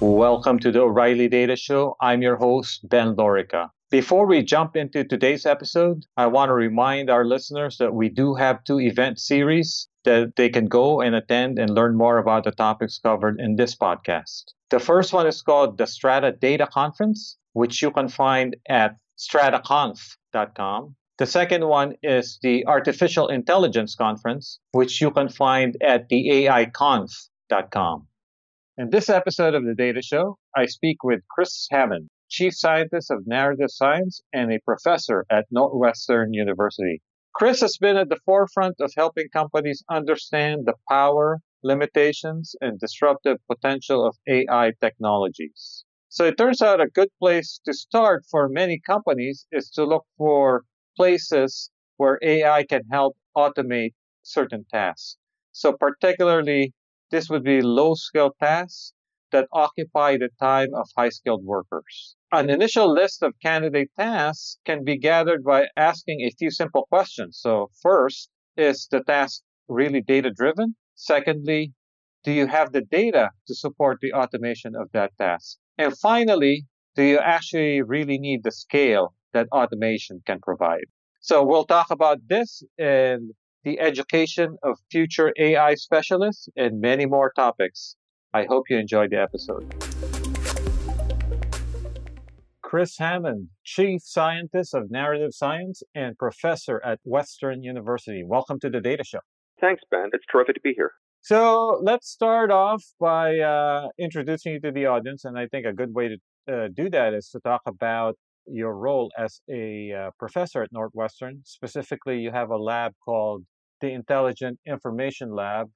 Welcome to the O'Reilly Data Show. I'm your host, Ben Lorica. Before we jump into today's episode, I want to remind our listeners that we do have two event series that they can go and attend and learn more about the topics covered in this podcast. The first one is called the Strata Data Conference, which you can find at strataconf.com. The second one is the Artificial Intelligence Conference, which you can find at the AIconf.com. In this episode of the Data Show, I speak with Kris Hammond, Chief Scientist of Narrative Science and a professor at Northwestern University. Kris has been at the forefront of helping companies understand the power, limitations, and disruptive potential of AI technologies. So it turns out a good place to start for many companies is to look for places where AI can help automate certain tasks. So particularly this would be low skilled tasks that occupy the time of high skilled workers. An initial list of candidate tasks can be gathered by asking a few simple questions. So, first, is the task really data driven? Secondly, do you have the data to support the automation of that task? And finally, do you actually really need the scale that automation can provide? So, we'll talk about this and the education of future AI specialists, and many more topics. I hope you enjoyed the episode. Kris Hammond, Chief Scientist of Narrative Science and Professor at Western University. Welcome to the Data Show. Thanks, Ben. It's terrific to be here. So let's start off by uh, introducing you to the audience. And I think a good way to uh, do that is to talk about your role as a uh, professor at Northwestern. Specifically, you have a lab called the Intelligent Information Lab,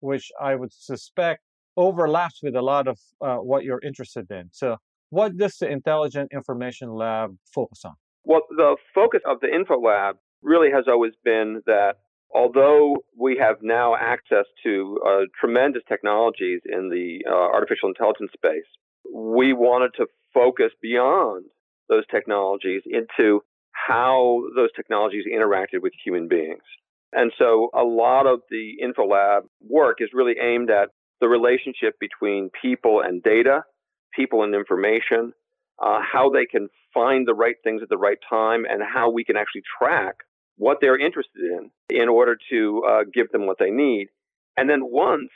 which I would suspect overlaps with a lot of uh, what you're interested in. So, what does the Intelligent Information Lab focus on? Well, the focus of the Info Lab really has always been that although we have now access to uh, tremendous technologies in the uh, artificial intelligence space, we wanted to focus beyond those technologies into how those technologies interacted with human beings. And so a lot of the InfoLab work is really aimed at the relationship between people and data, people and information, uh, how they can find the right things at the right time, and how we can actually track what they're interested in in order to uh, give them what they need. And then once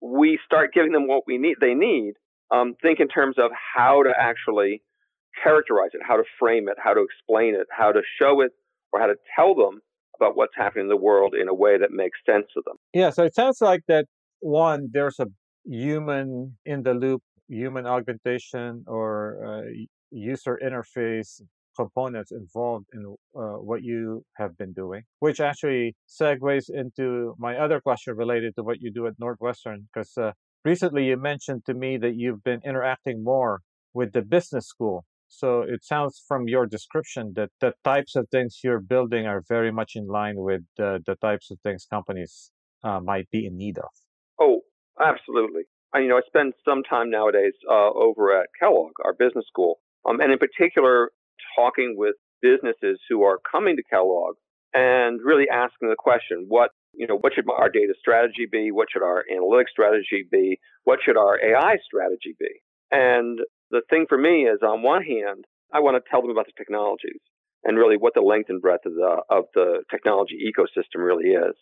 we start giving them what we need, they need, um, think in terms of how to actually characterize it, how to frame it, how to explain it, how to show it, or how to tell them about what's happening in the world in a way that makes sense to them. Yeah, so it sounds like that one, there's a human in the loop, human augmentation or uh, user interface components involved in uh, what you have been doing, which actually segues into my other question related to what you do at Northwestern. Because uh, recently you mentioned to me that you've been interacting more with the business school so it sounds from your description that the types of things you're building are very much in line with the, types of things companies uh, might be in need of. Oh, absolutely. I, you know, I spend some time nowadays uh, over at Kellogg, our business school, um, and in particular, talking with businesses who are coming to Kellogg and really asking the question, what you know, what should our data strategy be? What should our analytics strategy be? What should our AI strategy be? And the thing for me is, on one hand, I want to tell them about the technologies and really what the length and breadth of the of the technology ecosystem really is.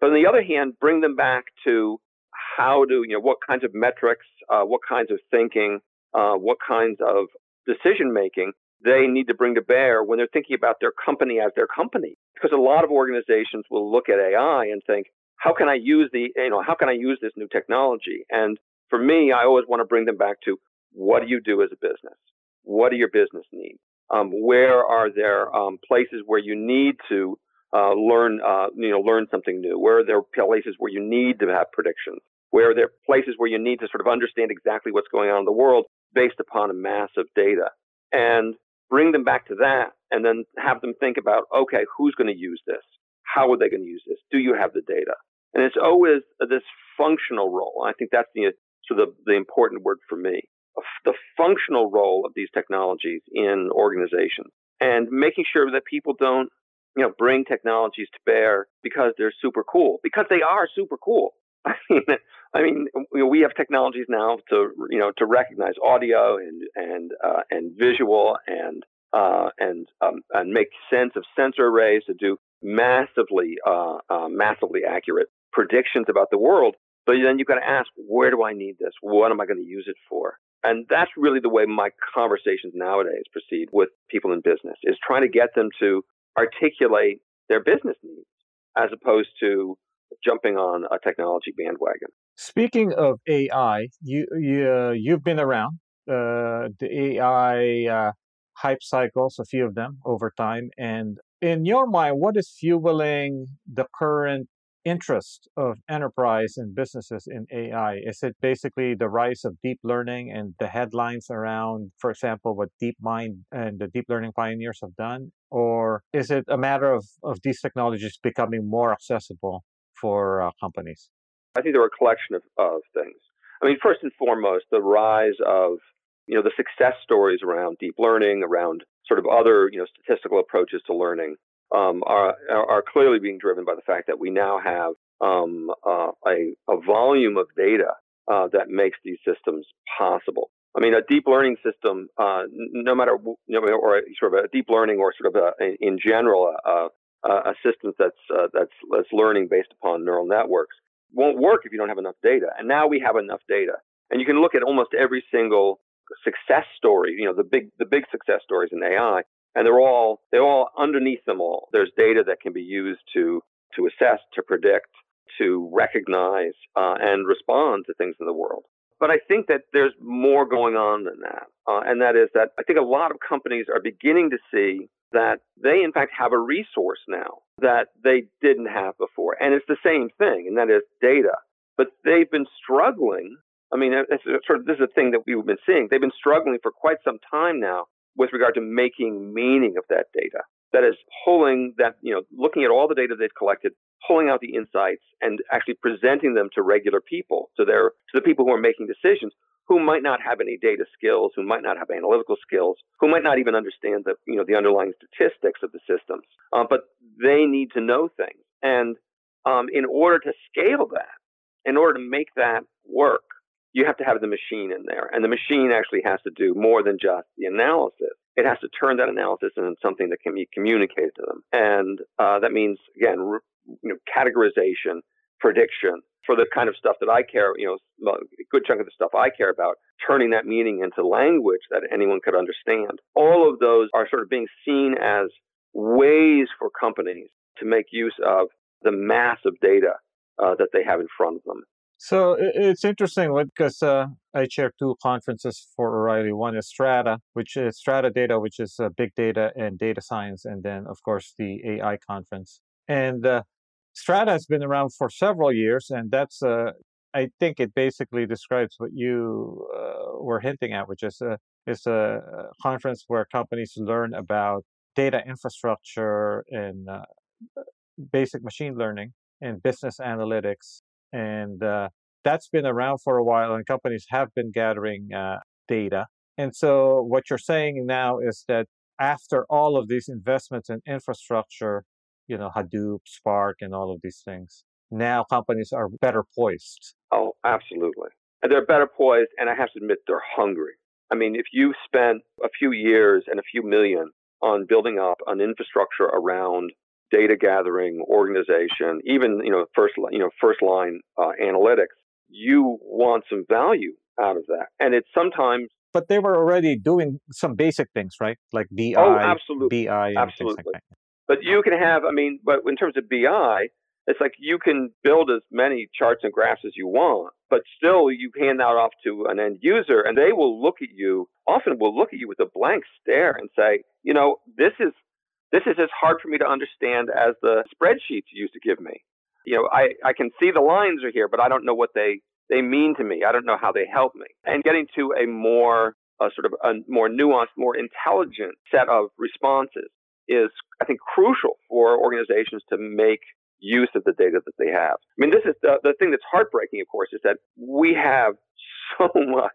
But on the other hand, bring them back to how do you know what kinds of metrics, uh, what kinds of thinking, uh, what kinds of decision making they need to bring to bear when they're thinking about their company as their company. Because a lot of organizations will look at AI and think, how can I use the you know how can I use this new technology? And for me, I always want to bring them back to what do you do as a business? What do your business needs? Um, where are there um, places where you need to uh, learn, uh, you know, learn something new? Where are there places where you need to have predictions? Where are there places where you need to sort of understand exactly what's going on in the world based upon a mass of data? And bring them back to that, and then have them think about, okay, who's going to use this? How are they going to use this? Do you have the data? And it's always this functional role. I think that's the sort of the important word for me the functional role of these technologies in organizations and making sure that people don't you know bring technologies to bear because they're super cool because they are super cool I mean, I mean, we have technologies now to you know to recognize audio and and uh, and visual and uh, and um, and make sense of sensor arrays to do massively uh, uh massively accurate predictions about the world. But then you've got to ask, where do I need this? What am I going to use it for? And that's really the way my conversations nowadays proceed with people in business is trying to get them to articulate their business needs as opposed to jumping on a technology bandwagon. Speaking of AI, you, you uh, you've been around uh, the AI uh, hype cycles, a few of them over time, and in your mind, what is fueling the current interest of enterprise and businesses in AI? Is it basically the rise of deep learning and the headlines around, for example, what DeepMind and the deep learning pioneers have done? Or is it a matter of, of these technologies becoming more accessible for uh, companies? I think there are a collection of, of things. I mean, first and foremost, the rise of you know the success stories around deep learning, around sort of other you know statistical approaches to learning um, are are clearly being driven by the fact that we now have um, uh, a, a volume of data uh, that makes these systems possible. I mean, a deep learning system, uh, no matter you know, or sort of a deep learning, or sort of a, in general, a, a system that's uh, that's that's learning based upon neural networks, won't work if you don't have enough data. And now we have enough data, and you can look at almost every single success story. You know, the big the big success stories in AI, and they're all they're all underneath them all. There's data that can be used to to assess, to predict, to recognize, uh, and respond to things in the world. But I think that there's more going on than that, uh, and that is that I think a lot of companies are beginning to see that they in fact have a resource now that they didn't have before, and it's the same thing, and that is data. But they've been struggling. I mean, sort of this is a thing that we've been seeing. They've been struggling for quite some time now with regard to making meaning of that data. That is pulling that, you know, looking at all the data they've collected, pulling out the insights and actually presenting them to regular people, to their to the people who are making decisions who might not have any data skills, who might not have analytical skills, who might not even understand the you know the underlying statistics of the systems, uh, but they need to know things. And um, in order to scale that, in order to make that work, you have to have the machine in there. And the machine actually has to do more than just the analysis. It has to turn that analysis into something that can be communicated to them. And uh, that means, again, re- you know, categorization, prediction, for the kind of stuff that I care, you know, a good chunk of the stuff I care about, turning that meaning into language that anyone could understand. All of those are sort of being seen as ways for companies to make use of the mass of data uh, that they have in front of them. So it's interesting because uh, I chair two conferences for O'Reilly. One is Strata, which is Strata Data, which is uh, big data and data science, and then of course the AI conference. And uh, Strata has been around for several years, and that's uh, I think it basically describes what you uh, were hinting at, which is a is a conference where companies learn about data infrastructure and uh, basic machine learning and business analytics and uh, that's been around for a while, and companies have been gathering uh, data. And so, what you're saying now is that after all of these investments in infrastructure, you know, Hadoop, Spark, and all of these things, now companies are better poised. Oh, absolutely. And they're better poised, and I have to admit, they're hungry. I mean, if you spent a few years and a few million on building up an infrastructure around data gathering, organization, even you know first you know first line uh, analytics, you want some value out of that, and it's sometimes. But they were already doing some basic things, right? Like BI, oh, absolutely, BI, absolutely. Like but you can have, I mean, but in terms of BI, it's like you can build as many charts and graphs as you want, but still you hand that off to an end user and they will look at you, often will look at you with a blank stare and say, you know, this is this is as hard for me to understand as the spreadsheets you used to give me. You know, I, I can see the lines are here, but I don't know what they, they mean to me. I don't know how they help me. And getting to a more a sort of a more nuanced, more intelligent set of responses is, I think, crucial for organizations to make use of the data that they have. I mean, this is the, the thing that's heartbreaking, of course, is that we have so much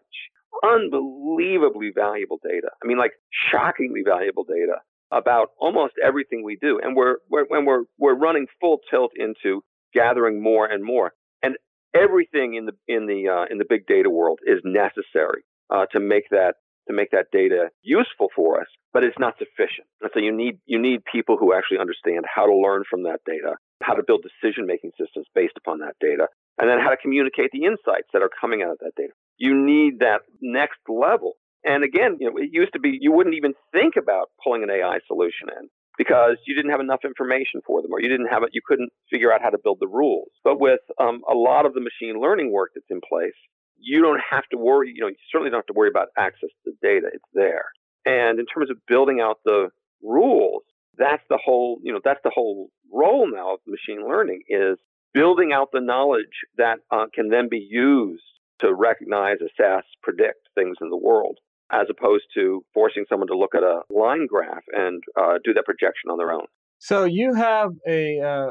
unbelievably valuable data. I mean, like shockingly valuable data about almost everything we do. And we're, we're, we're, we're running full tilt into gathering more and more. And everything in the in the uh, in the big data world is necessary uh, to make that to make that data useful for us, but it's not sufficient. And so you need you need people who actually understand how to learn from that data, how to build decision making systems based upon that data, and then how to communicate the insights that are coming out of that data. You need that next level. And again, you know, it used to be you wouldn't even think about pulling an AI solution in because you didn't have enough information for them or you didn't have it, you couldn't figure out how to build the rules. But with um, a lot of the machine learning work that's in place, you don't have to worry, you know, you certainly don't have to worry about access to the data. It's there. And in terms of building out the rules, that's the whole, you know, that's the whole role now of machine learning is building out the knowledge that uh, can then be used to recognize, assess, predict things in the world, as opposed to forcing someone to look at a line graph and uh, do that projection on their own. So you have a uh,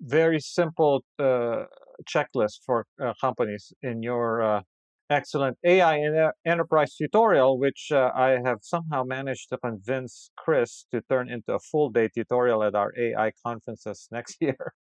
very simple uh, checklist for uh, companies in your uh, excellent AI in enterprise tutorial, which uh, I have somehow managed to convince Kris to turn into a full day tutorial at our AI conferences next year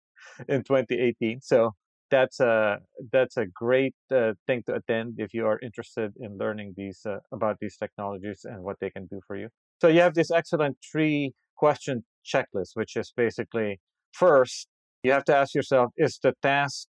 in 2018. So that's a that's a great uh, thing to attend if you are interested in learning these uh, about these technologies and what they can do for you. So you have this excellent three question checklist, which is basically first you have to ask yourself: Is the task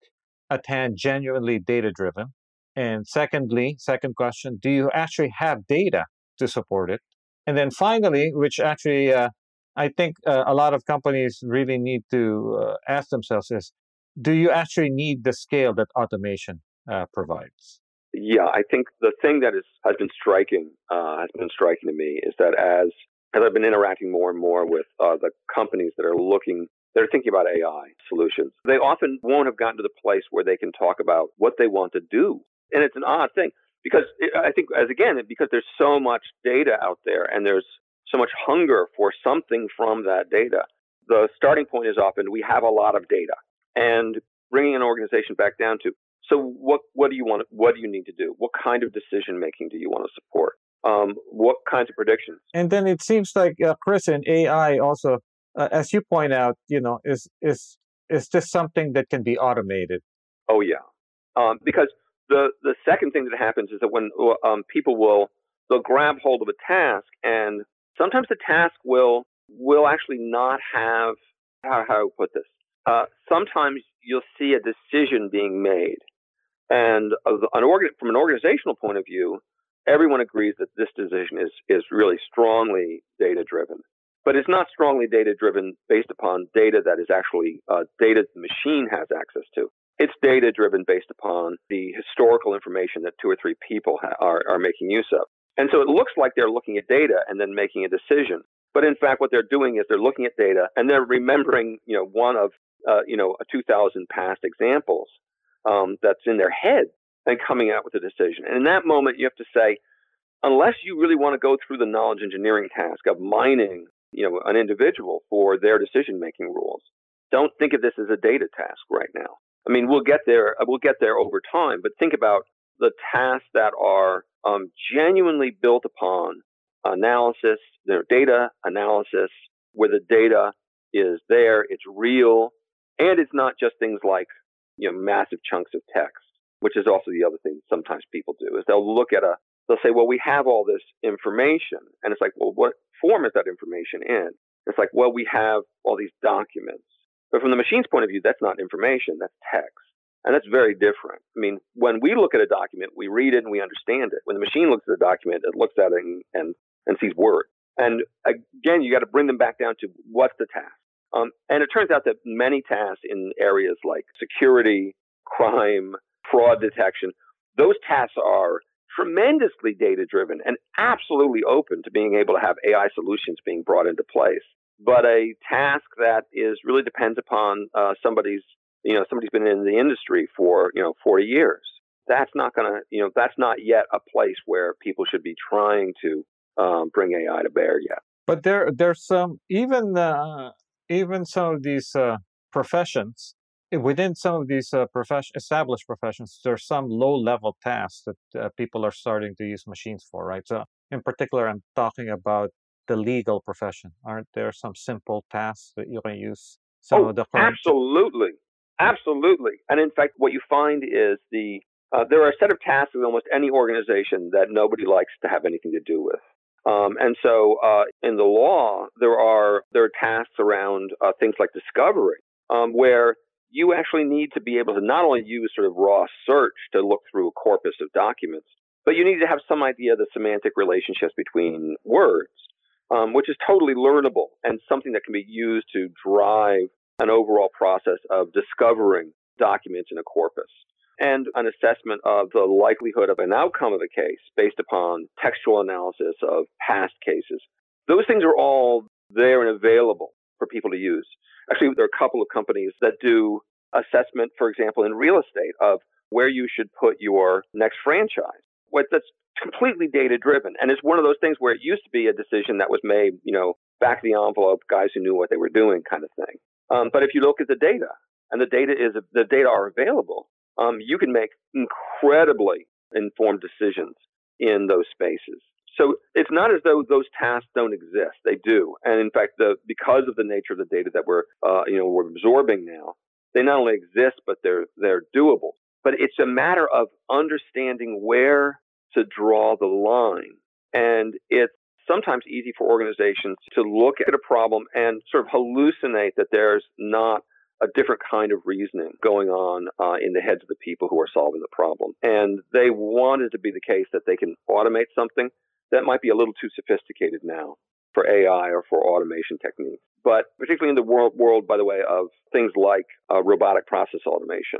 at hand genuinely data driven? And secondly, second question, do you actually have data to support it? And then finally, which actually uh, I think uh, a lot of companies really need to uh, ask themselves is, do you actually need the scale that automation uh, provides? Yeah, I think the thing that is, has been striking uh, has been striking to me is that as as I've been interacting more and more with uh, the companies that are looking they're thinking about AI solutions. They often won't have gotten to the place where they can talk about what they want to do and it's an odd thing because I think, as again, because there's so much data out there and there's so much hunger for something from that data. The starting point is often we have a lot of data, and bringing an organization back down to so what what do you want? What do you need to do? What kind of decision making do you want to support? Um, what kinds of predictions? And then it seems like uh, Chris and AI also, uh, as you point out, you know, is is is this something that can be automated? Oh yeah, um, because the the second thing that happens is that when um, people will they'll grab hold of a task and sometimes the task will will actually not have how how put this. Uh, sometimes you'll see a decision being made, and an from an organizational point of view, everyone agrees that this decision is is really strongly data driven. But it's not strongly data driven based upon data that is actually uh, data the machine has access to. It's data driven based upon the historical information that two or three people ha- are, are making use of. And so it looks like they're looking at data and then making a decision. But in fact, what they're doing is they're looking at data and they're remembering, you know, one of, uh, you know, a 2,000 past examples um, that's in their head and coming out with a decision. And in that moment, you have to say, unless you really want to go through the knowledge engineering task of mining, you know, an individual for their decision making rules, don't think of this as a data task right now. I mean, we'll get there. Uh, we'll get there over time. But think about the tasks that are um, genuinely built upon analysis, their data analysis, where the data is there, it's real, and it's not just things like you know massive chunks of text, which is also the other thing sometimes people do is they'll look at a they'll say, well, we have all this information, and it's like, well, what form is that information in? It's like, well, we have all these documents but from the machine's point of view, that's not information, that's text. And that's very different. I mean, when we look at a document, we read it and we understand it. When the machine looks at a document, it looks at it and, and, and sees words. And again, you got to bring them back down to what's the task. Um, and it turns out that many tasks in areas like security, crime, fraud detection, those tasks are tremendously data driven and absolutely open to being able to have AI solutions being brought into place. But a task that is really depends upon uh, somebody's you know somebody's been in the industry for you know 40 years. That's not going to you know that's not yet a place where people should be trying to um, bring ai to bear yet. But there there's some even uh, even some of these uh, professions within some of these uh, profession, established professions there's some low level tasks that uh, people are starting to use machines for right so in particular i'm talking about the legal profession? Aren't there some simple tasks that you can use some oh, of the current... absolutely, Absolutely. And in fact, what you find is the uh, there are a set of tasks in almost any organization that nobody likes to have anything to do with. Um, and so, uh, in the law, there are there are tasks around uh, things like discovery, um, where you actually need to be able to not only use sort of raw search to look through a corpus of documents, but you need to have some idea of the semantic relationships between words, um, which is totally learnable and something that can be used to drive an overall process of discovering documents in a corpus and an assessment of the likelihood of an outcome of a case based upon textual analysis of past cases. Those things are all there and available for people to use. Actually, there are a couple of companies that do assessment, for example, in real estate of where you should put your next franchise. What that's completely data driven. And it's one of those things where it used to be a decision that was made, you know, back of the envelope, guys who knew what they were doing kind of thing. Um, but if you look at the data, and the data is the data are available, um, you can make incredibly informed decisions in those spaces. So it's not as though those tasks don't exist; they do. And in fact, the, because of the nature of the data that we're uh, you know we're absorbing now, they not only exist but they're they're doable. But it's a matter of understanding where to draw the line, and it's sometimes easy for organizations to look at a problem and sort of hallucinate that there's not a different kind of reasoning going on uh, in the heads of the people who are solving the problem. And they want it to be the case that they can automate something that might be a little too sophisticated now for AI or for automation techniques. But particularly in the world, world by the way, of things like uh, robotic process automation,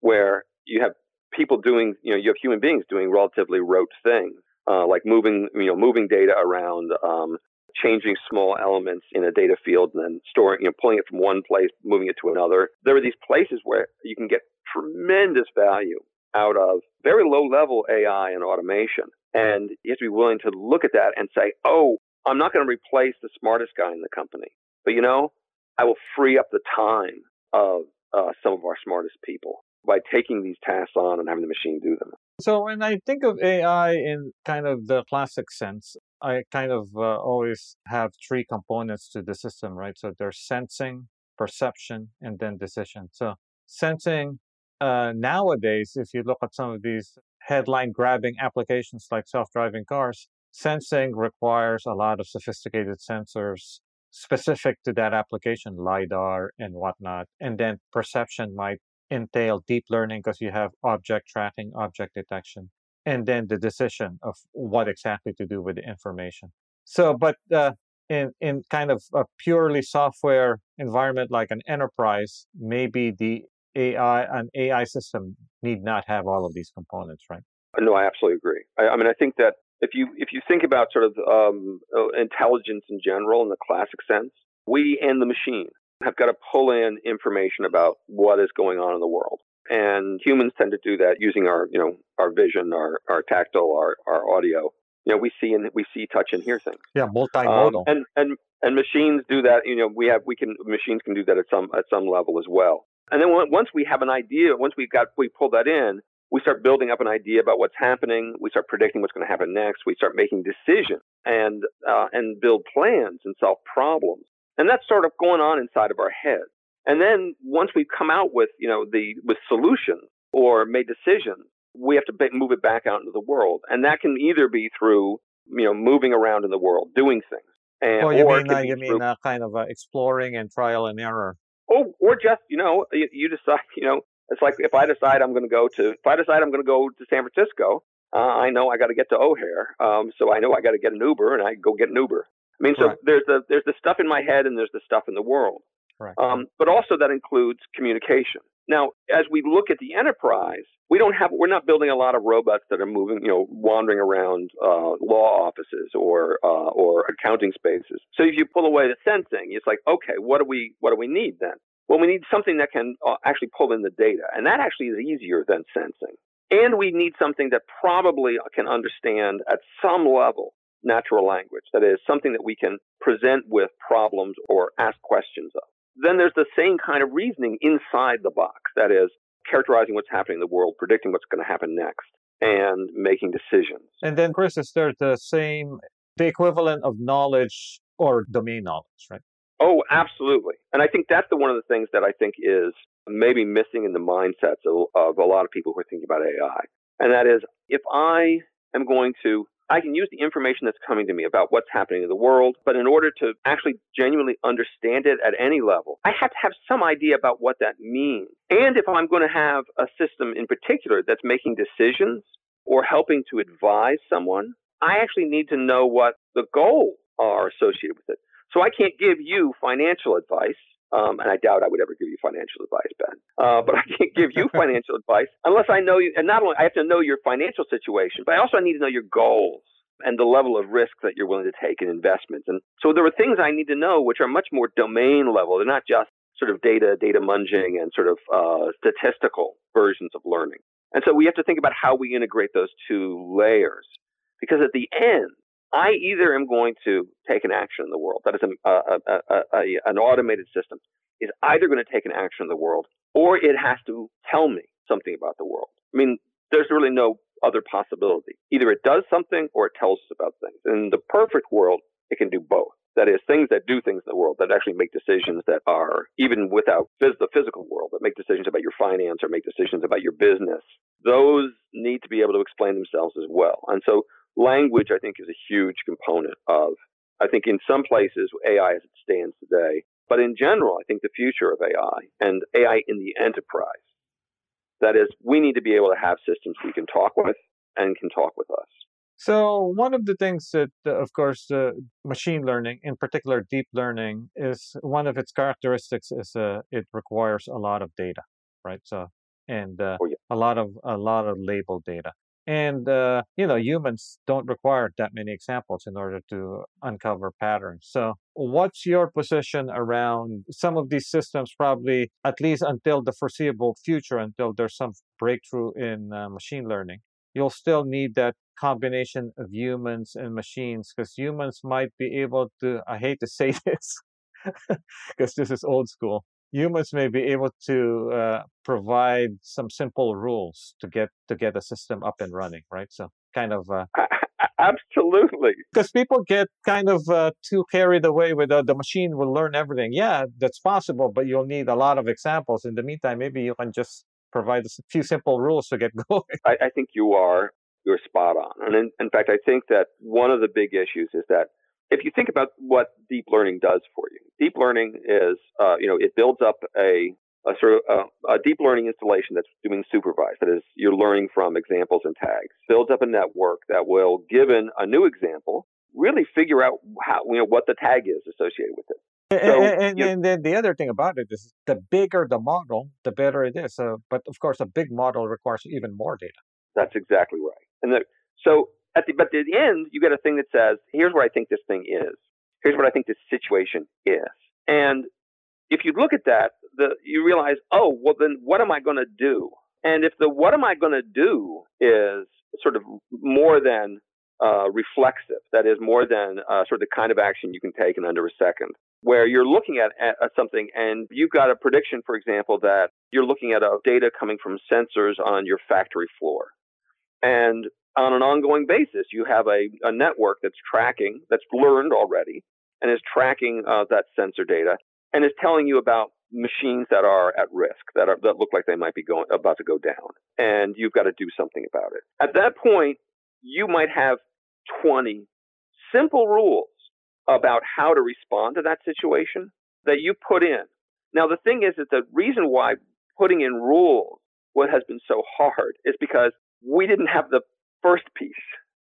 where you have people doing, you know, you have human beings doing relatively rote things, uh, like moving, you know, moving data around, um, changing small elements in a data field and then storing, you know, pulling it from one place, moving it to another. There are these places where you can get tremendous value out of very low level AI and automation. And you have to be willing to look at that and say, oh, I'm not going to replace the smartest guy in the company, but you know, I will free up the time of uh, some of our smartest people by taking these tasks on and having the machine do them. So when I think of AI in kind of the classic sense, I kind of uh, always have three components to the system, right? So there's sensing, perception, and then decision. So sensing uh, nowadays, if you look at some of these headline grabbing applications like self-driving cars, sensing requires a lot of sophisticated sensors specific to that application, LiDAR and whatnot. And then perception might entail deep learning because you have object tracking, object detection, and then the decision of what exactly to do with the information. So, but uh, in in kind of a purely software environment like an enterprise, maybe the AI an AI system need not have all of these components, right? No, I absolutely agree. I, I mean, I think that if you if you think about sort of um, uh, intelligence in general in the classic sense, we and the machine have got to pull in information about what is going on in the world. And humans tend to do that using our, you know, our vision, our, our tactile, our, our audio. You know, we see and we see, touch, and hear things. Yeah, multimodal. Um, and and and machines do that. You know, we have we can machines can do that at some at some level as well. And then once we have an idea, once we've got we pull that in, we start building up an idea about what's happening. We start predicting what's going to happen next. We start making decisions and uh, and build plans and solve problems. And that's sort of going on inside of our heads. And then once we've come out with, you know, the with solutions or made decisions, we have to move it back out into the world. And that can either be through, you know, moving around in the world, doing things. And, well, you or mean, uh, you mean uh, kind of uh, exploring and trial and error. Oh, or just, you know, you, you decide, you know, it's like if I decide I'm going to go to, if I decide I'm going to go to San Francisco, uh, I know I got to get to O'Hare. Um, so I know I got to get an Uber and I go get an Uber. I mean, so right. there's the there's the stuff in my head and there's the stuff in the world. Um, but also that includes communication. Now, as we look at the enterprise, we don't have we're not building a lot of robots that are moving, you know, wandering around uh, law offices or uh, or accounting spaces. So if you pull away the sensing, it's like, okay, what do we what do we need then? Well, we need something that can uh, actually pull in the data, and that actually is easier than sensing. And we need something that probably can understand at some level natural language. That is something that we can present with problems or ask questions of. Then there's the same kind of reasoning inside the box. That is characterizing what's happening in the world, predicting what's going to happen next, and making decisions. And then, Kris, is there the same, the equivalent of knowledge or domain knowledge, right? Oh, absolutely. And I think that's the one of the things that I think is maybe missing in the mindsets of, of a lot of people who are thinking about AI. And that is if I am going to I can use the information that's coming to me about what's happening in the world, but in order to actually genuinely understand it at any level, I have to have some idea about what that means. And if I'm going to have a system in particular that's making decisions or helping to advise someone, I actually need to know what the goals are associated with it. So I can't give you financial advice. Um, and I doubt I would ever give you financial advice, Ben. Uh, but I can't give you financial advice unless I know you. And not only I have to know your financial situation, but I also need to know your goals and the level of risk that you're willing to take in investments. And so there are things I need to know which are much more domain level. They're not just sort of data, data munging, and sort of uh, statistical versions of learning. And so we have to think about how we integrate those two layers. Because at the end, I either am going to take an action in the world, that is a, a, a, an automated system, is either going to take an action in the world or it has to tell me something about the world. I mean, there's really no other possibility. Either it does something or it tells us about things. In the perfect world, it can do both. That is, things that do things in the world that actually make decisions that are, even without phys- the physical world, that make decisions about your finance or make decisions about your business. Those need to be able to explain themselves as well. And so language, I think, is a huge component of, I think, in some places, AI as it stands today. But in general, I think the future of AI and AI in the enterprise, that is, we need to be able to have systems we can talk with and can talk with us. So, one of the things that, uh, of course, uh, machine learning, in particular deep learning, is one of its characteristics is uh, it requires a lot of data, right? So, and uh, oh, yeah. a lot of a lot of labeled data. And, uh, you know, humans don't require that many examples in order to uncover patterns. So, what's your position around some of these systems, probably at least until the foreseeable future, until there's some breakthrough in uh, machine learning? You'll still need that combination of humans and machines because humans might be able to, I hate to say this because this is old school, humans may be able to uh, provide some simple rules to get to get a system up and running, right? So kind of uh, absolutely because people get kind of uh, too carried away with uh, the machine will learn everything. Yeah, that's possible, but you'll need a lot of examples. In the meantime, maybe you can just provide a few simple rules to get going. I, I think you are you're spot on, and in, in fact, I think that one of the big issues is that if you think about what deep learning does for you, deep learning is, uh, you know, it builds up a, a sort of a, uh, a, deep learning installation that's doing supervised. That is, you're learning from examples and tags. Builds up a network that will, given a new example, really figure out how, you know, what the tag is associated with it. So, and, and, you, and, then the other thing about it is the bigger the model, the better it is. But of course, a big model requires even more data. That's exactly right. And the, so at the, but at the end, you get a thing that says, here's what I think this thing is. Here's what I think this situation is. And if you look at that, the, you realize, oh, well, then what am I going to do? And if the what am I going to do is sort of more than uh, reflexive, that is more than uh, sort of the kind of action you can take in under a second, where you're looking at, at, something and you've got a prediction, for example, that you're looking at a data coming from sensors on your factory floor. And on an ongoing basis. You have a, a network that's tracking, that's learned already, and is tracking uh, that sensor data and is telling you about machines that are at risk, that are that look like they might be going about to go down, and you've got to do something about it. At that point, you might have 20 simple rules about how to respond to that situation that you put in. Now, the thing is that the reason why putting in rules what has been so hard is because we didn't have the first piece.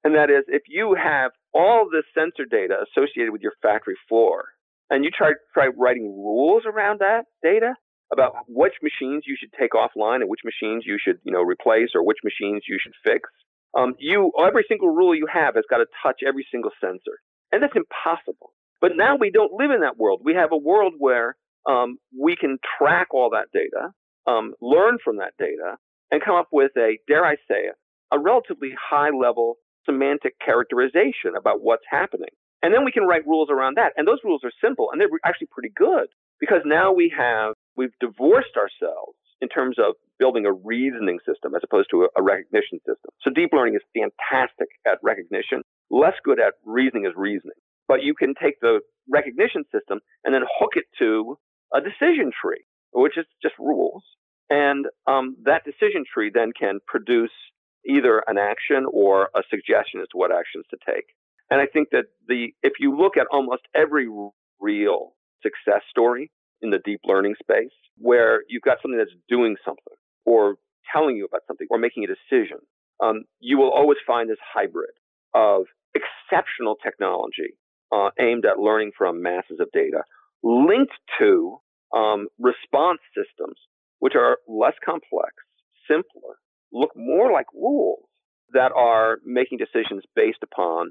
And that is if you have all the sensor data associated with your factory floor and you try, try writing rules around that data about which machines you should take offline and which machines you should, you know, replace or which machines you should fix. Um, you every single rule you have has got to touch every single sensor, and that's impossible. But now we don't live in that world. We have a world where um, we can track all that data, um, learn from that data, and come up with a, dare I say it, a relatively high level semantic characterization about what's happening. And then we can write rules around that. And those rules are simple and they're actually pretty good because now we have, we've divorced ourselves in terms of building a reasoning system as opposed to a, recognition system. So deep learning is fantastic at recognition, less good at reasoning as reasoning. but you can take the recognition system and then hook it to a decision tree, which is just rules. And um, that decision tree then can produce either an action or a suggestion as to what actions to take. And I think that the if you look at almost every real success story in the deep learning space, where you've got something that's doing something or telling you about something or making a decision, um, you will always find this hybrid of exceptional technology uh, aimed at learning from masses of data, linked to um, response systems, which are less complex, simpler, look more like rules that are making decisions based upon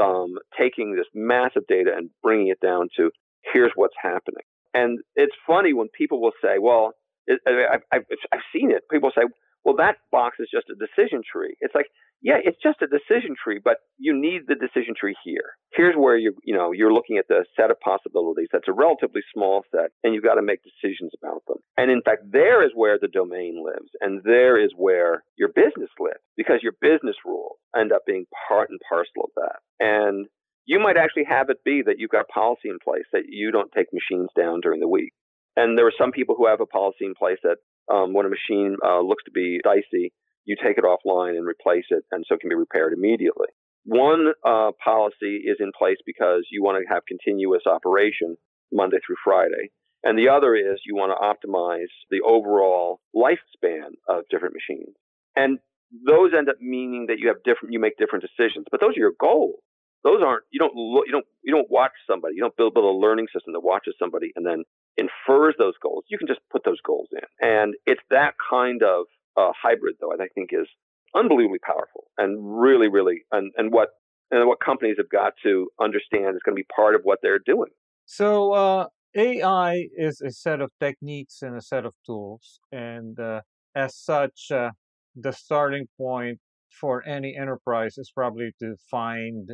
um, taking this massive data and bringing it down to here's what's happening. And it's funny when people will say, well, I've, I've seen it. People say, well, that box is just a decision tree. It's like, yeah, it's just a decision tree, but you need the decision tree here. Here's where you you know you're looking at the set of possibilities. That's a relatively small set, and you've got to make decisions about them. And in fact, there is where the domain lives, and there is where your business lives, because your business rules end up being part and parcel of that. And you might actually have it be that you've got policy in place that you don't take machines down during the week. And there are some people who have a policy in place that um, when a machine uh, looks to be dicey, you take it offline and replace it, and so it can be repaired immediately. One uh, policy is in place because you want to have continuous operation Monday through Friday. And the other is you want to optimize the overall lifespan of different machines. And those end up meaning that you have different, you make different decisions, but those are your goals. Those aren't, you don't, look, you don't, you don't watch somebody. You don't build, build a learning system that watches somebody and then infers those goals. You can just put those goals in. And it's that kind of uh, hybrid, though, I think is unbelievably powerful and really, really, and, and what and what companies have got to understand is going to be part of what they're doing. So uh, AI is a set of techniques and a set of tools, and uh, as such, uh, the starting point for any enterprise is probably to find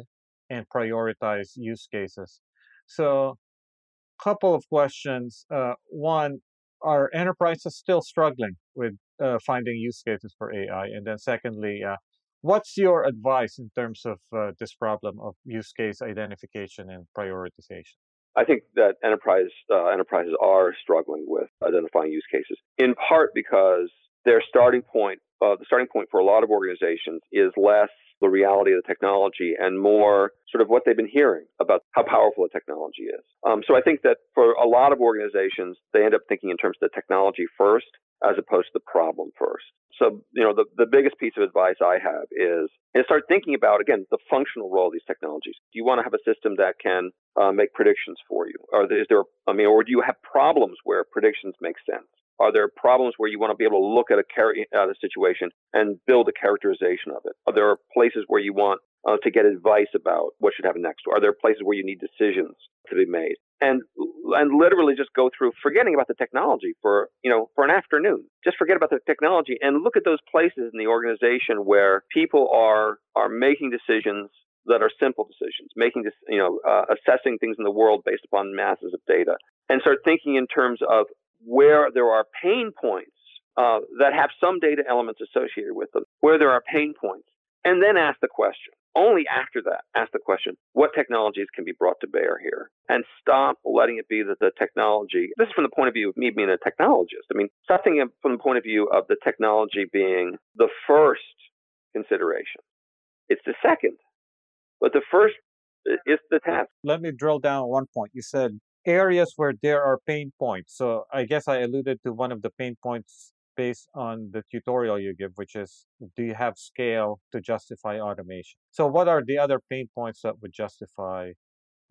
and prioritize use cases. So, couple of questions. Uh, one, are enterprises still struggling with uh, finding use cases for AI? And then secondly, uh, what's your advice in terms of uh, this problem of use case identification and prioritization? I think that enterprise uh, enterprises are struggling with identifying use cases, in part because their starting point, uh, the starting point for a lot of organizations, is less the reality of the technology and more sort of what they've been hearing about how powerful the technology is. Um, so I think that for a lot of organizations, they end up thinking in terms of the technology first as opposed to the problem first. So, you know, the, the biggest piece of advice I have is, is start thinking about, again, the functional role of these technologies. Do you want to have a system that can uh, make predictions for you? Or is there, I mean, or do you have problems where predictions make sense? Are there problems where you want to be able to look at a, char- at a situation and build a characterization of it? Are there places where you want uh, to get advice about what should happen next? Are there places where you need decisions to be made? And and literally just go through forgetting about the technology for you know for an afternoon. Just forget about the technology and look at those places in the organization where people are are making decisions that are simple decisions, making this, you know, uh, assessing things in the world based upon masses of data, and start thinking in terms of where there are pain points uh, that have some data elements associated with them, where there are pain points, and then ask the question. Only after that, ask the question, what technologies can be brought to bear here? And stop letting it be that the technology, this is from the point of view of me being a technologist. I mean, stop thinking from the point of view of the technology being the first consideration. It's the second, but the first is the task. Let me drill down on one point. You said areas where there are pain points. So I guess I alluded to one of the pain points based on the tutorial you give, which is do you have scale to justify automation? So what are the other pain points that would justify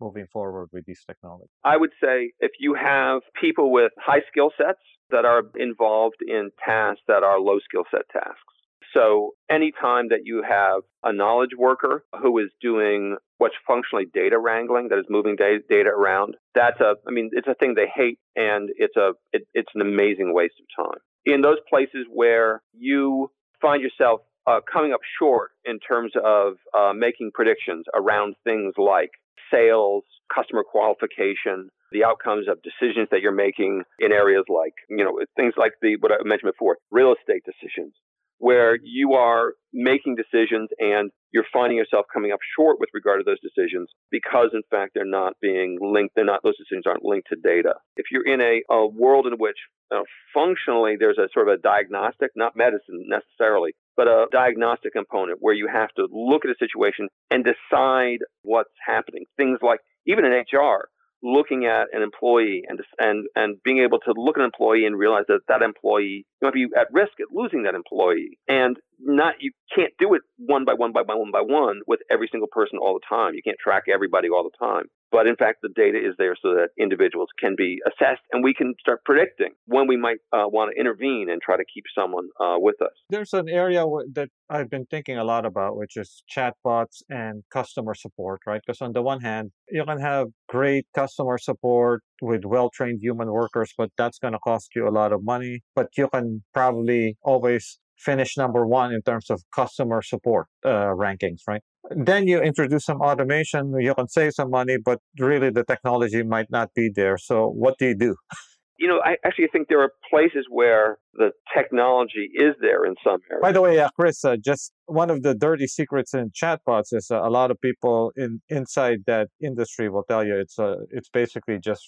moving forward with these technologies? I would say if you have people with high skill sets that are involved in tasks that are low skill set tasks. So anytime that you have a knowledge worker who is doing what's functionally data wrangling, that is moving data around, that's a, I mean, it's a thing they hate and it's a, it, it's an amazing waste of time. In those places where you find yourself uh, coming up short in terms of uh, making predictions around things like sales, customer qualification, the outcomes of decisions that you're making in areas like, you know, things like the what I mentioned before, real estate decisions, where you are making decisions and you're finding yourself coming up short with regard to those decisions because in fact they're not being linked they're not those decisions aren't linked to data. If you're in a, a world in which uh, functionally there's a sort of a diagnostic not medicine necessarily but a diagnostic component where you have to look at a situation and decide what's happening. Things like even in hr looking at an employee and and and being able to look at an employee and realize that that employee might be at risk at losing that employee and not you can't do it one by one by one by one with every single person all the time you can't track everybody all the time but in fact, the data is there so that individuals can be assessed and we can start predicting when we might uh, want to intervene and try to keep someone uh, with us. There's an area that I've been thinking a lot about, which is chatbots and customer support, right? Because on the one hand, you can have great customer support with well trained human workers, but that's going to cost you a lot of money. But you can probably always finish number one in terms of customer support uh, rankings, right? Then you introduce some automation, you can save some money, but really the technology might not be there. So what do you do? You know, I actually think there are places where the technology is there in some areas. By the way, uh, Kris, uh, just one of the dirty secrets in chatbots is uh, a lot of people in inside that industry will tell you it's uh, it's basically just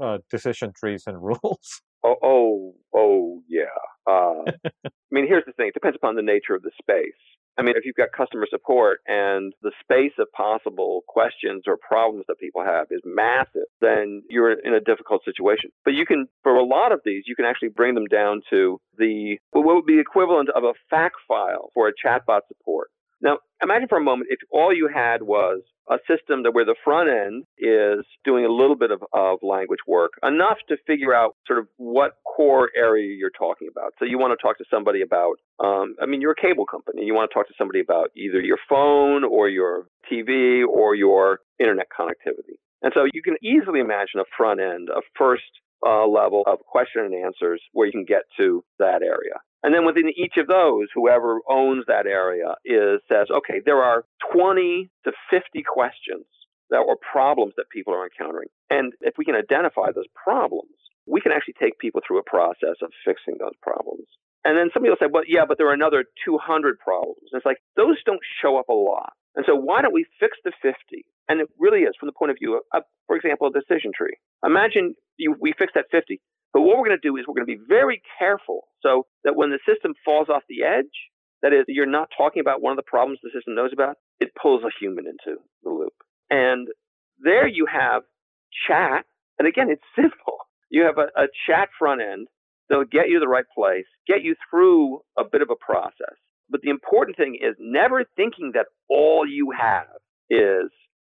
uh, decision trees and rules. Oh, oh, oh yeah. Uh, I mean, here's the thing: it depends upon the nature of the space. I mean, if you've got customer support and the space of possible questions or problems that people have is massive, then you're in a difficult situation. But you can, for a lot of these, you can actually bring them down to the what would be equivalent of a fact file for a chatbot support. Now, imagine for a moment if all you had was a system that where the front end is doing a little bit of, of language work, enough to figure out sort of what core area you're talking about. So you want to talk to somebody about, um, I mean, you're a cable company. You want to talk to somebody about either your phone or your TV or your internet connectivity. And so you can easily imagine a front end, a first uh, level of question and answers where you can get to that area. And then within each of those, whoever owns that area is says, okay, there are 20 to 50 questions that or problems that people are encountering. And if we can identify those problems, we can actually take people through a process of fixing those problems. And then somebody will say, well, yeah, but there are another 200 problems. And it's like, those don't show up a lot. And so why don't we fix the 50? And it really is from the point of view of, for example, a decision tree. Imagine you, we fix that 50. But what we're going to do is we're going to be very careful so that when the system falls off the edge, that is, you're not talking about one of the problems the system knows about, it pulls a human into the loop. And there you have chat. And again, it's simple. You have a, a chat front end that'll get you to the right place, get you through a bit of a process. But the important thing is never thinking that all you have is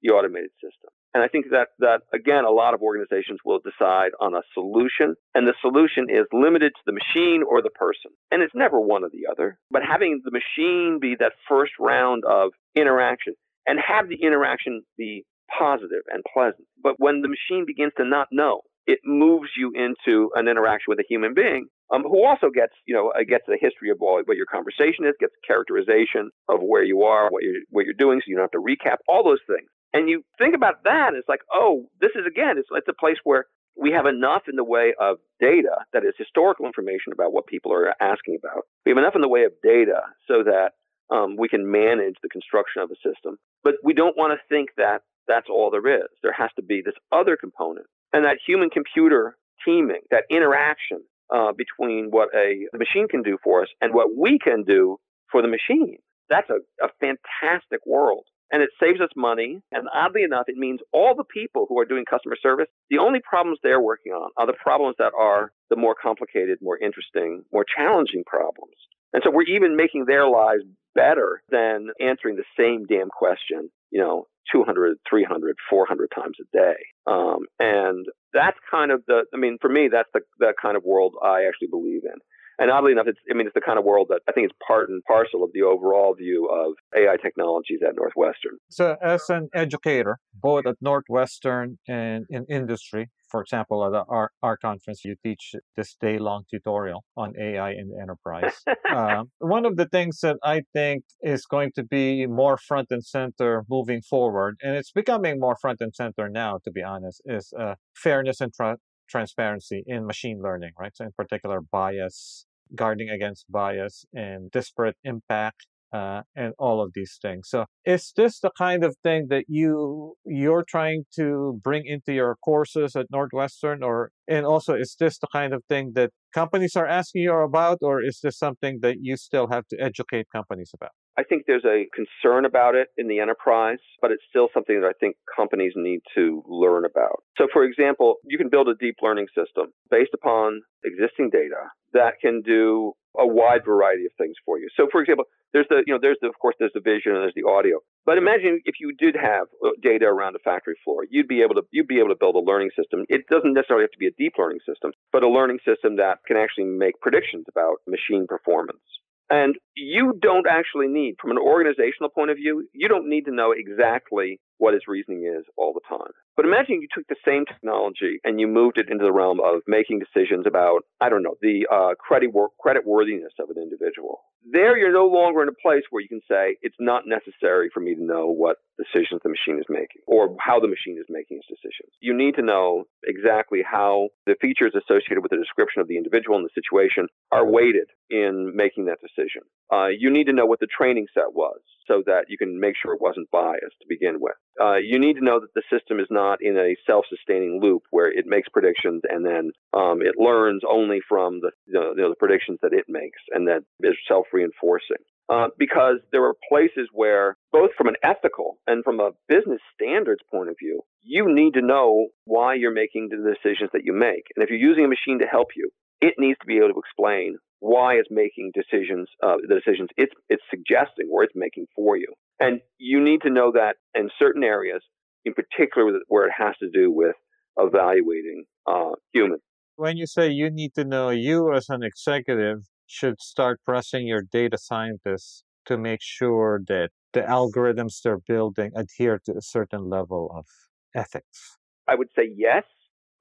the automated system. And I think that, that, again, a lot of organizations will decide on a solution, and the solution is limited to the machine or the person. And it's never one or the other. But having the machine be that first round of interaction and have the interaction be positive and pleasant. But when the machine begins to not know, it moves you into an interaction with a human being um, who also gets, you know, uh, gets the history of what, what your conversation is, gets characterization of where you are, what you're, what you're doing, so you don't have to recap all those things. And you think about that, it's like, oh, this is again, it's, it's a place where we have enough in the way of data that is historical information about what people are asking about. We have enough in the way of data so that um, we can manage the construction of a system. But we don't want to think that that's all there is. There has to be this other component. And that human computer teaming, that interaction uh, between what a machine can do for us and what we can do for the machine. That's a, a fantastic world and it saves us money. And oddly enough, it means all the people who are doing customer service, the only problems they're working on are the problems that are the more complicated, more interesting, more challenging problems. And so we're even making their lives better than answering the same damn question, you know, 200, 300, 400 times a day. Um, and that's kind of the, I mean, for me, that's the, the kind of world I actually believe in. And oddly enough, it's I mean it's the kind of world that I think is part and parcel of the overall view of AI technologies at Northwestern. So, as an educator, both at Northwestern and in industry, for example, at our, our conference, you teach this day long tutorial on AI in the enterprise. um, one of the things that I think is going to be more front and center moving forward, and it's becoming more front and center now, to be honest, is uh, fairness and tra- transparency in machine learning, right? So, in particular, bias guarding against bias and disparate impact uh, and all of these things. So is this the kind of thing that you you're trying to bring into your courses at Northwestern, or and also is this the kind of thing that companies are asking you about, or is this something that you still have to educate companies about? I think there's a concern about it in the enterprise, but it's still something that I think companies need to learn about. So, for example, you can build a deep learning system based upon existing data that can do a wide variety of things for you. So, for example, there's the, you know, there's the, of course, there's the vision and there's the audio. But imagine if you did have uh, data around a factory floor, you'd be able to, you'd be able to build a learning system. It doesn't necessarily have to be a deep learning system, but a learning system that can actually make predictions about machine performance. And you don't actually need, from an organizational point of view, you don't need to know exactly what his reasoning is all the time. But imagine you took the same technology and you moved it into the realm of making decisions about, I don't know, the uh, credit, credit worthiness of an individual. There, you're no longer in a place where you can say, it's not necessary for me to know what decisions the machine is making or how the machine is making its decisions. You need to know exactly how the features associated with the description of the individual and the situation are weighted in making that decision. Uh, you need to know what the training set was so that you can make sure it wasn't biased to begin with. Uh, you need to know that the system is not in a self-sustaining loop where it makes predictions and then um, it learns only from the, you know, the predictions that it makes and that is self-reinforcing. Uh, because there are places where, both from an ethical and from a business standards point of view, you need to know why you're making the decisions that you make. And if you're using a machine to help you, it needs to be able to explain why it's making decisions, uh, the decisions it's, it's suggesting or it's making for you. And you need to know that in certain areas, in particular where it has to do with evaluating uh, humans. When you say you need to know, you as an executive should start pressing your data scientists to make sure that the algorithms they're building adhere to a certain level of ethics. I would say yes,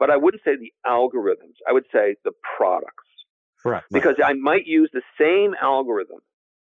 but I wouldn't say the algorithms. I would say the products. Correct. Because I might use the same algorithm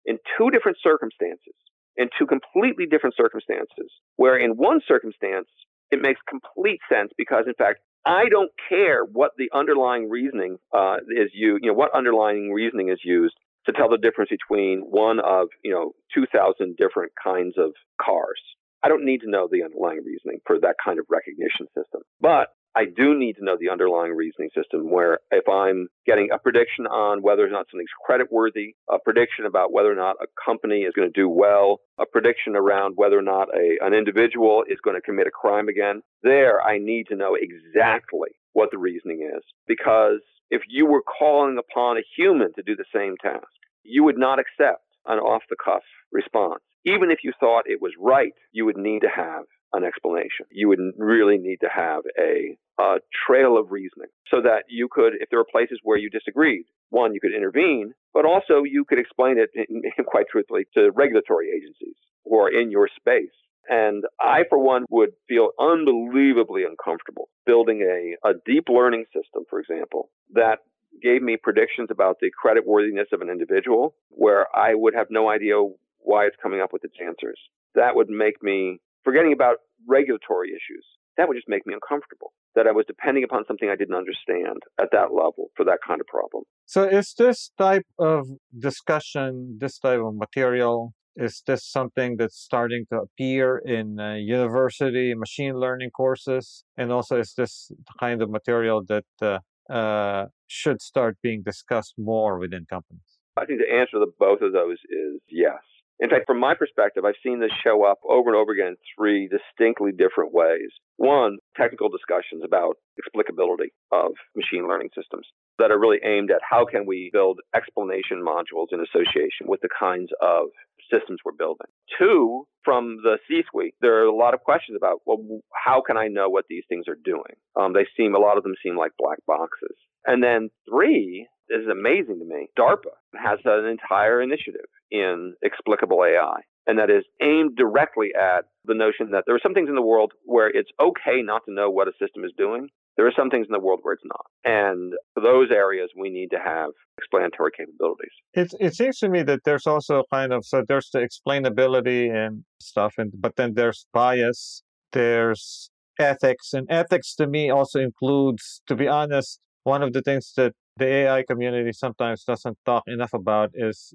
in two different circumstances, in two completely different circumstances, where in one circumstance, it makes complete sense because, in fact, I don't care what the underlying reasoning uh, is you, you know, what underlying reasoning is used to tell the difference between one of, you know, 2,000 different kinds of cars. I don't need to know the underlying reasoning for that kind of recognition system. But I do need to know the underlying reasoning system where if I'm getting a prediction on whether or not something's credit worthy, a prediction about whether or not a company is going to do well, a prediction around whether or not a, an individual is going to commit a crime again, there I need to know exactly what the reasoning is. Because if you were calling upon a human to do the same task, you would not accept an off the cuff response. Even if you thought it was right, you would need to have an explanation. You would really need to have a, a, trail of reasoning so that you could, if there were places where you disagreed, one, you could intervene, but also you could explain it, in, quite truthfully, to regulatory agencies who are in your space. And I, for one, would feel unbelievably uncomfortable building a, a deep learning system, for example, that gave me predictions about the credit worthiness of an individual where I would have no idea why it's coming up with its answers. That would make me forgetting about regulatory issues, that would just make me uncomfortable that I was depending upon something I didn't understand at that level for that kind of problem. So, is this type of discussion, this type of material, is this something that's starting to appear in uh, university machine learning courses? And also, is this the kind of material that uh, uh, should start being discussed more within companies? I think the answer to both of those is yes. In fact, from my perspective, I've seen this show up over and over again in three distinctly different ways. One, technical discussions about explicability of machine learning systems that are really aimed at how can we build explanation modules in association with the kinds of systems we're building. Two, from the C-suite, there are a lot of questions about, well, how can I know what these things are doing? Um, they seem, a lot of them seem like black boxes. And then three, is amazing to me. DARPA has an entire initiative in explicable AI, and that is aimed directly at the notion that there are some things in the world where it's okay not to know what a system is doing. There are some things in the world where it's not. And for those areas, we need to have explanatory capabilities. It, it seems to me that there's also kind of, so there's the explainability and stuff, and but then there's bias, there's ethics, and ethics to me also includes, to be honest, one of the things that the AI community sometimes doesn't talk enough about is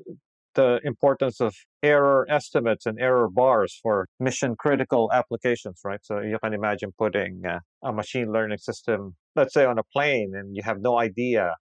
the importance of error estimates and error bars for mission critical applications, right? So you can imagine putting a machine learning system, let's say on a plane, and you have no idea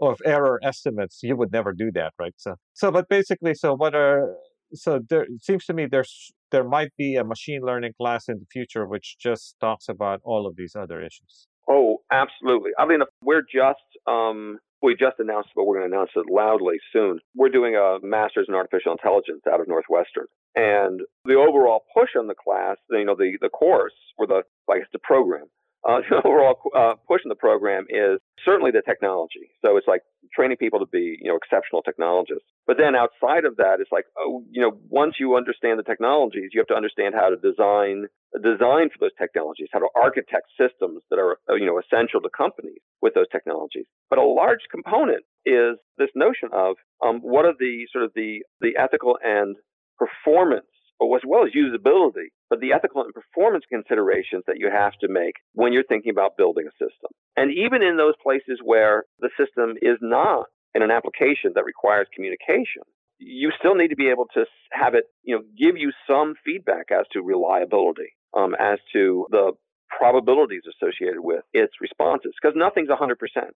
of error estimates. You would never do that, right? So, so, but basically, so what are so there it seems to me there's there might be a machine learning class in the future which just talks about all of these other issues. Oh, absolutely. I mean, we're just um, we just announced, but we're going to announce it loudly soon. We're doing a master's in artificial intelligence out of Northwestern, and the overall push on the class, you know, the the course or the I guess the program uh, the overall uh, push in the program is certainly the technology. So it's like training people to be, you know, exceptional technologists. But then outside of that, it's like, oh, you know, once you understand the technologies, you have to understand how to design design for those technologies, how to architect systems that are, you know, essential to companies with those technologies. But a large component is this notion of um, what are the sort of the the ethical and performance as well as usability, but the ethical and performance considerations that you have to make when you're thinking about building a system. And even in those places where the system is not in an application that requires communication, you still need to be able to have it, you know, give you some feedback as to reliability, um, as to the probabilities associated with its responses because nothing's 100%.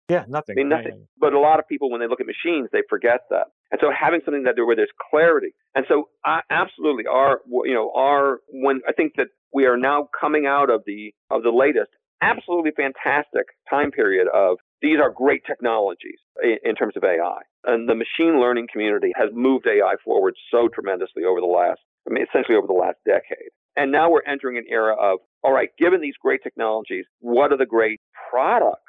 Yeah, nothing. I mean, nothing. But a lot of people, when they look at machines, they forget that. And so having something that where there's clarity. And so uh, absolutely our, you know, our, when I think that we are now coming out of the, of the latest absolutely fantastic time period of these are great technologies in, in terms of AI. And the machine learning community has moved AI forward so tremendously over the last, I mean, essentially over the last decade. And now we're entering an era of, all right, given these great technologies, what do the great products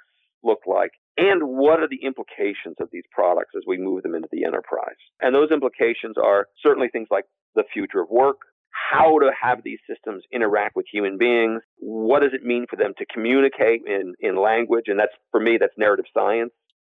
look like? And what are the implications of these products as we move them into the enterprise? And those implications are certainly things like the future of work, how to have these systems interact with human beings, what does it mean for them to communicate in, in language? And that's, for me, that's narrative science.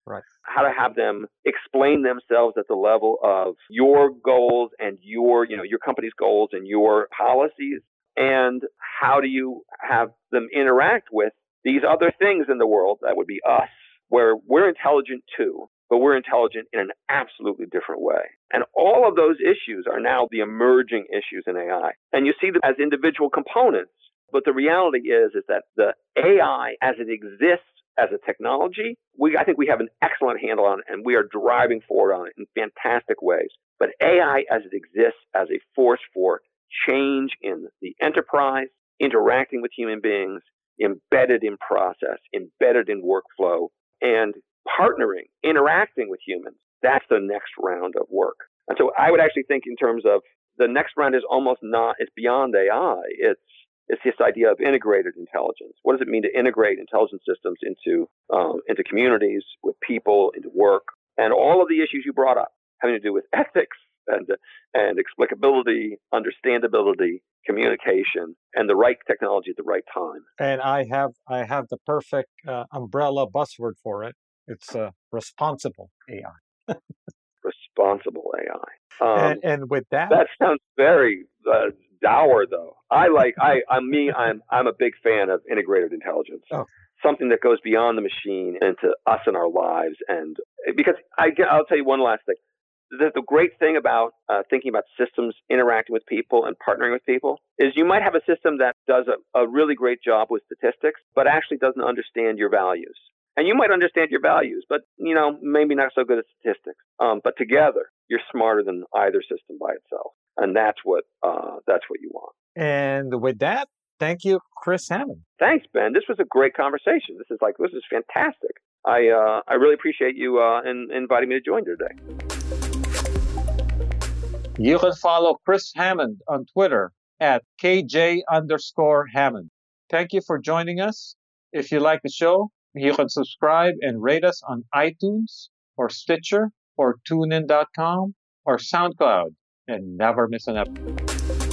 Right. How to have them explain themselves at the level of your goals and your, you know, your company's goals and your policies. And how do you have them interact with these other things in the world that would be us, where we're intelligent too, but we're intelligent in an absolutely different way. And all of those issues are now the emerging issues in AI. And you see them as individual components. But the reality is, is that the AI as it exists as a technology, we, I think we have an excellent handle on it and we are driving forward on it in fantastic ways. But AI as it exists as a force for change in the enterprise, interacting with human beings, embedded in process, embedded in workflow, and partnering, interacting with humans, that's the next round of work. And so I would actually think in terms of the next round is almost not, it's beyond AI. It's it's this idea of integrated intelligence. What does it mean to integrate intelligence systems into um, into communities, with people, into work, and all of the issues you brought up having to do with ethics and and explicability, understandability, communication, and the right technology at the right time. And I have I have the perfect uh, umbrella buzzword for it. It's uh, responsible AI. responsible AI. Um, and, and, with that, that sounds very uh, dour though. I like I I'm me I'm I'm a big fan of integrated intelligence. Oh. Something that goes beyond the machine into us and our lives, and because I I'll tell you one last thing. The, the great thing about uh, thinking about systems interacting with people and partnering with people is you might have a system that does a, a really great job with statistics, but actually doesn't understand your values. And you might understand your values, but you know maybe not so good at statistics. Um, but together, you're smarter than either system by itself and that's what uh, that's what you want. And with that, thank you, Kris Hammond. Thanks, Ben. This was a great conversation. This is like this is fantastic. I uh, I really appreciate you uh, in, inviting me to join today. You can follow Kris Hammond on Twitter at KJ underscore Hammond. Thank you for joining us. If you like the show, you can subscribe and rate us on iTunes or Stitcher or TuneIn.com or SoundCloud and never miss an episode.